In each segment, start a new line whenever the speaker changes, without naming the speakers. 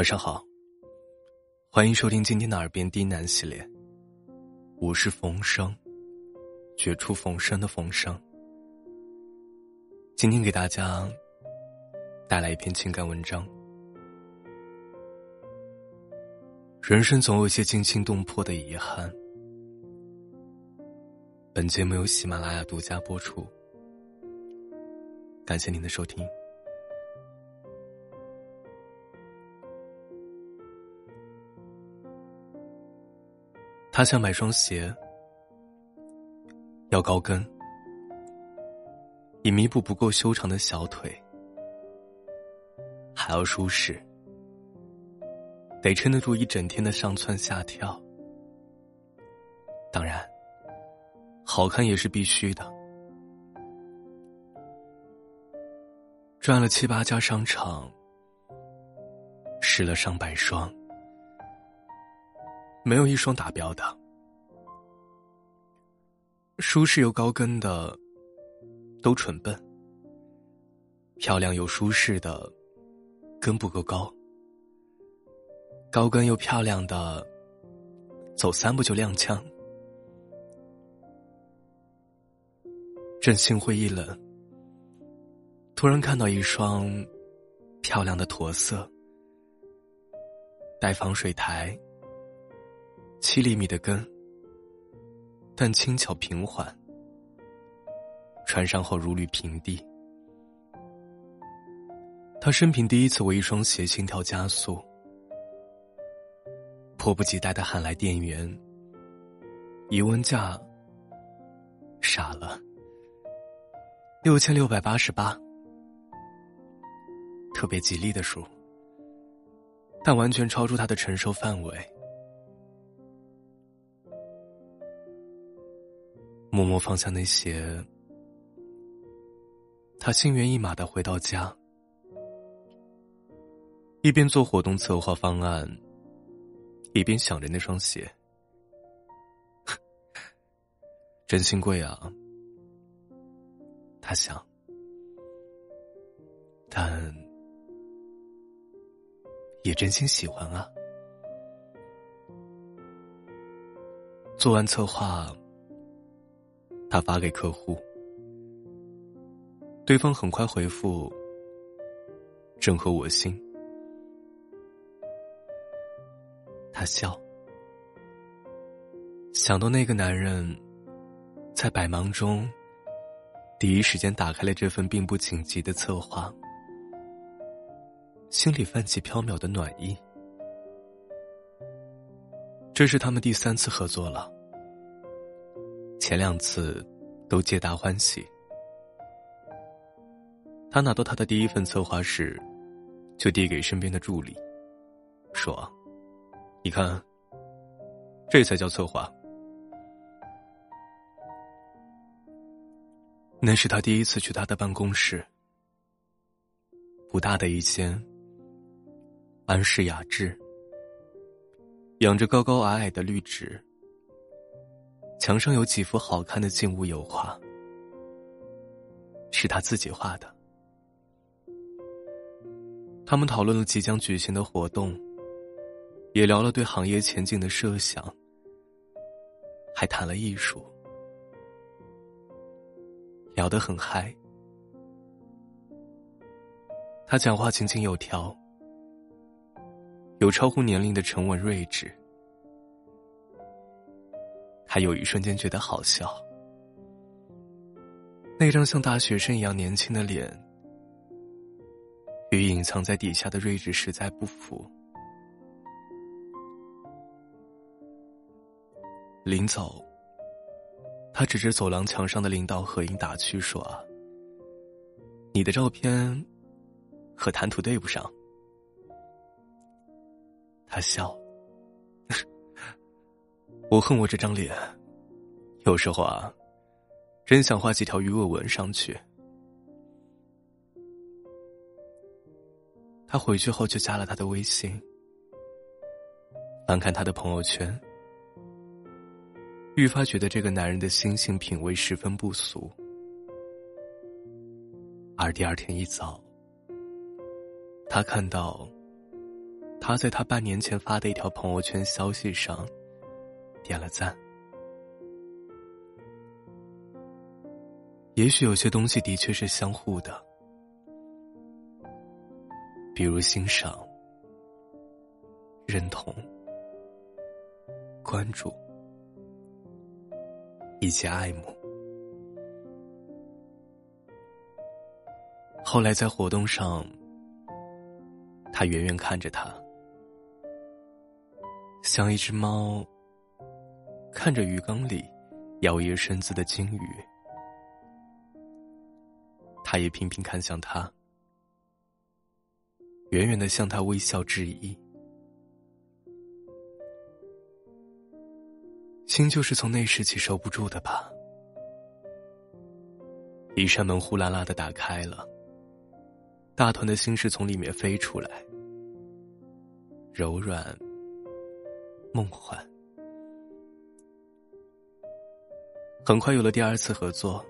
晚上好，欢迎收听今天的《耳边低喃》系列。我是冯生，绝处逢生的冯生。今天给大家带来一篇情感文章。人生总有一些惊心动魄的遗憾。本节目由喜马拉雅独家播出，感谢您的收听。他想买双鞋，要高跟，以弥补不够修长的小腿，还要舒适，得撑得住一整天的上蹿下跳。当然，好看也是必须的。转了七八家商场，试了上百双。没有一双达标的，舒适又高跟的都蠢笨，漂亮又舒适的跟不够高，高跟又漂亮的走三步就踉跄。正心灰意冷，突然看到一双漂亮的驼色，带防水台。七厘米的根，但轻巧平缓，穿上后如履平地。他生平第一次为一双鞋心跳加速，迫不及待的喊来店员。一问价，傻了，六千六百八十八，特别吉利的数，但完全超出他的承受范围。默默放下那些，他心猿意马的回到家，一边做活动策划方案，一边想着那双鞋，真心贵啊！他想，但也真心喜欢啊。做完策划。他发给客户，对方很快回复：“正合我心。”他笑，想到那个男人，在百忙中，第一时间打开了这份并不紧急的策划，心里泛起飘渺的暖意。这是他们第三次合作了。前两次都皆大欢喜。他拿到他的第一份策划时，就递给身边的助理，说：“你看，这才叫策划。”那是他第一次去他的办公室，不大的一间，安适雅致，养着高高矮矮的绿植。墙上有几幅好看的静物油画，是他自己画的。他们讨论了即将举行的活动，也聊了对行业前景的设想，还谈了艺术，聊得很嗨。他讲话井井有条，有超乎年龄的沉稳睿智。还有一瞬间觉得好笑，那张像大学生一样年轻的脸，与隐藏在底下的睿智实在不符。临走，他指着走廊墙上的领导合影打趣说：“你的照片和谈吐对不上。”他笑。我恨我这张脸，有时候啊，真想画几条鱼尾纹上去。他回去后就加了他的微信，翻看他的朋友圈，愈发觉得这个男人的心性品味十分不俗。而第二天一早，他看到他在他半年前发的一条朋友圈消息上点了赞。也许有些东西的确是相互的，比如欣赏、认同、关注以及爱慕。后来在活动上，他远远看着他。像一只猫，看着鱼缸里摇曳身姿的金鱼，他也频频看向他，远远的向他微笑致意。心就是从那时起收不住的吧？一扇门呼啦啦的打开了，大团的心事从里面飞出来，柔软。梦幻。很快有了第二次合作，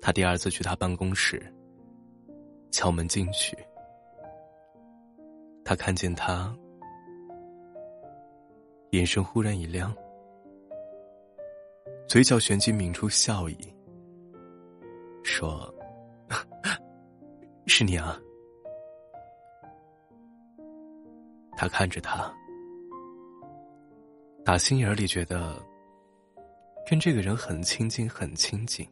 他第二次去他办公室，敲门进去，他看见他，眼神忽然一亮，嘴角旋即抿出笑意，说：“ 是你啊。”他看着他。打心眼里觉得，跟这个人很亲近，很亲近。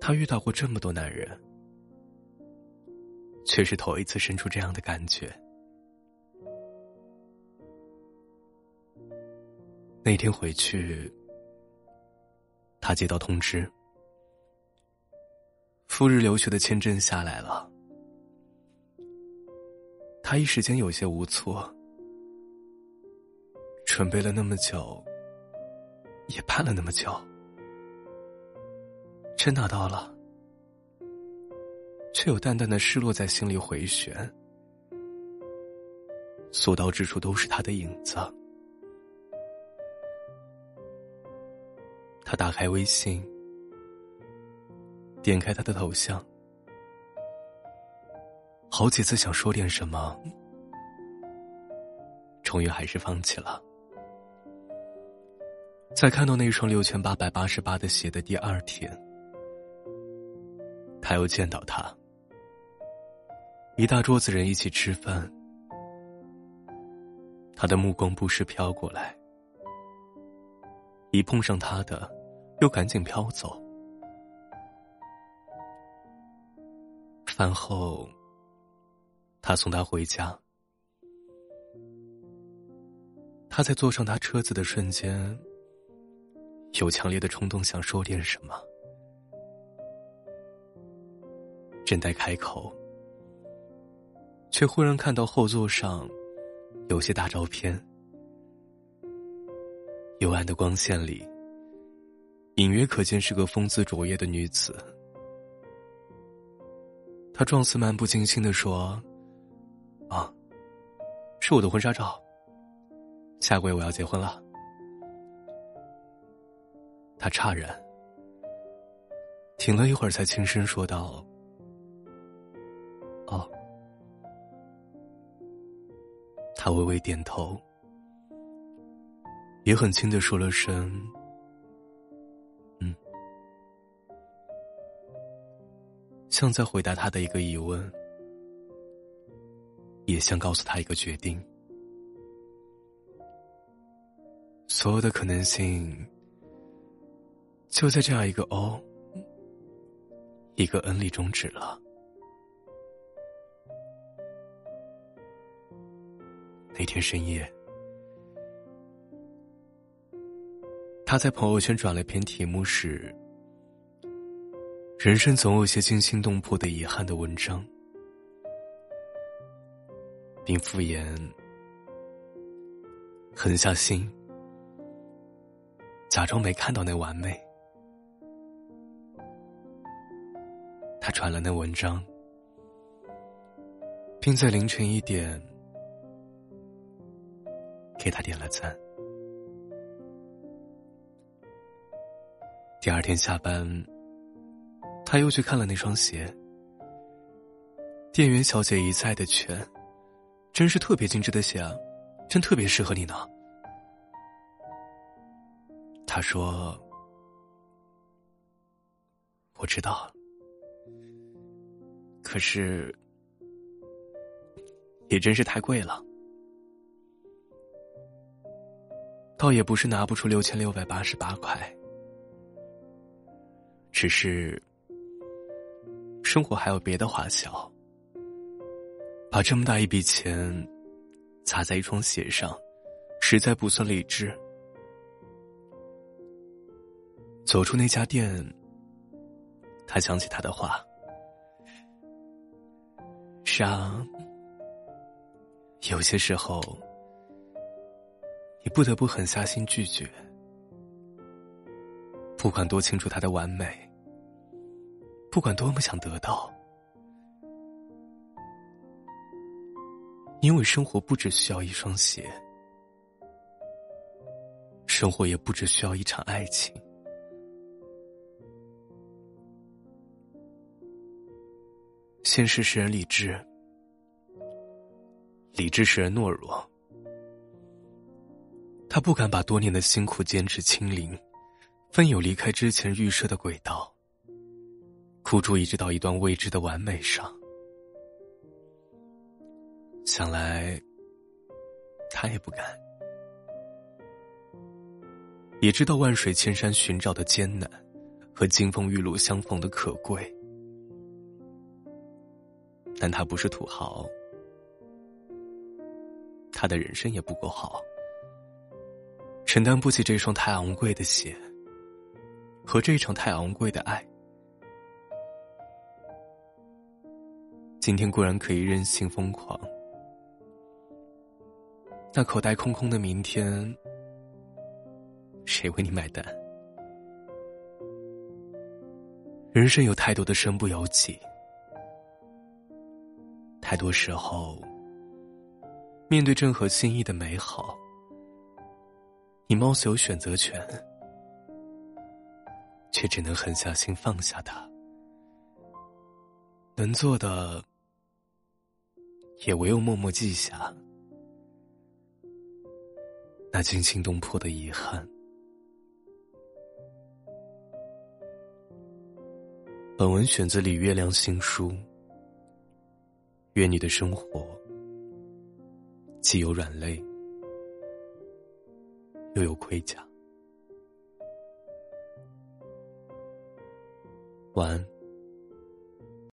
他遇到过这么多男人，却是头一次生出这样的感觉。那天回去，他接到通知，赴日留学的签证下来了。他一时间有些无措。准备了那么久，也盼了那么久，真拿到了，却有淡淡的失落在心里回旋，所到之处都是他的影子。他打开微信，点开他的头像，好几次想说点什么，终于还是放弃了。在看到那双六千八百八十八的鞋的第二天，他又见到他，一大桌子人一起吃饭，他的目光不时飘过来，一碰上他的，又赶紧飘走。饭后，他送他回家，他在坐上他车子的瞬间。有强烈的冲动想说点什么，正待开口，却忽然看到后座上有些大照片，幽暗的光线里，隐约可见是个风姿卓越的女子。他状似漫不经心的说：“啊，是我的婚纱照，下个月我要结婚了。”他诧然，停了一会儿，才轻声说道：“哦。”他微微点头，也很轻的说了声：“嗯。”像在回答他的一个疑问，也像告诉他一个决定。所有的可能性。就在这样一个 “o”、一个 “n” 里终止了。那天深夜，他在朋友圈转了篇题目是“人生总有些惊心动魄的遗憾”的文章，并敷衍狠下心，假装没看到那完美。传了那文章，并在凌晨一点给他点了赞。第二天下班，他又去看了那双鞋，店员小姐一再的劝，真是特别精致的鞋啊，真特别适合你呢。他说：“我知道，可是也真是太贵了。倒也不是拿不出六千六百八十八块，只是生活还有别的花销，把这么大一笔钱砸在一双鞋上，实在不算理智。”走出那家店，他想起他的话：“是啊，有些时候，你不得不狠下心拒绝。不管多清楚他的完美，不管多么想得到，因为生活不只需要一双鞋，生活也不只需要一场爱情。”现实使人理智，理智使人懦弱。他不敢把多年的辛苦坚持清零，奋勇离开之前预设的轨道，苦主一直到一段未知的完美上。想来，他也不敢，也知道万水千山寻找的艰难，和金风玉露相逢的可贵。但他不是土豪，他的人生也不够好，承担不起这双太昂贵的鞋和这场太昂贵的爱。今天固然可以任性疯狂，那口袋空空的明天，谁为你买单？人生有太多的身不由己。太多时候，面对正合心意的美好，你貌似有选择权，却只能狠下心放下它。能做的，也唯有默默记下那惊心动魄的遗憾。本文选自李月亮新书。愿你的生活既有软肋，又有盔甲。晚安。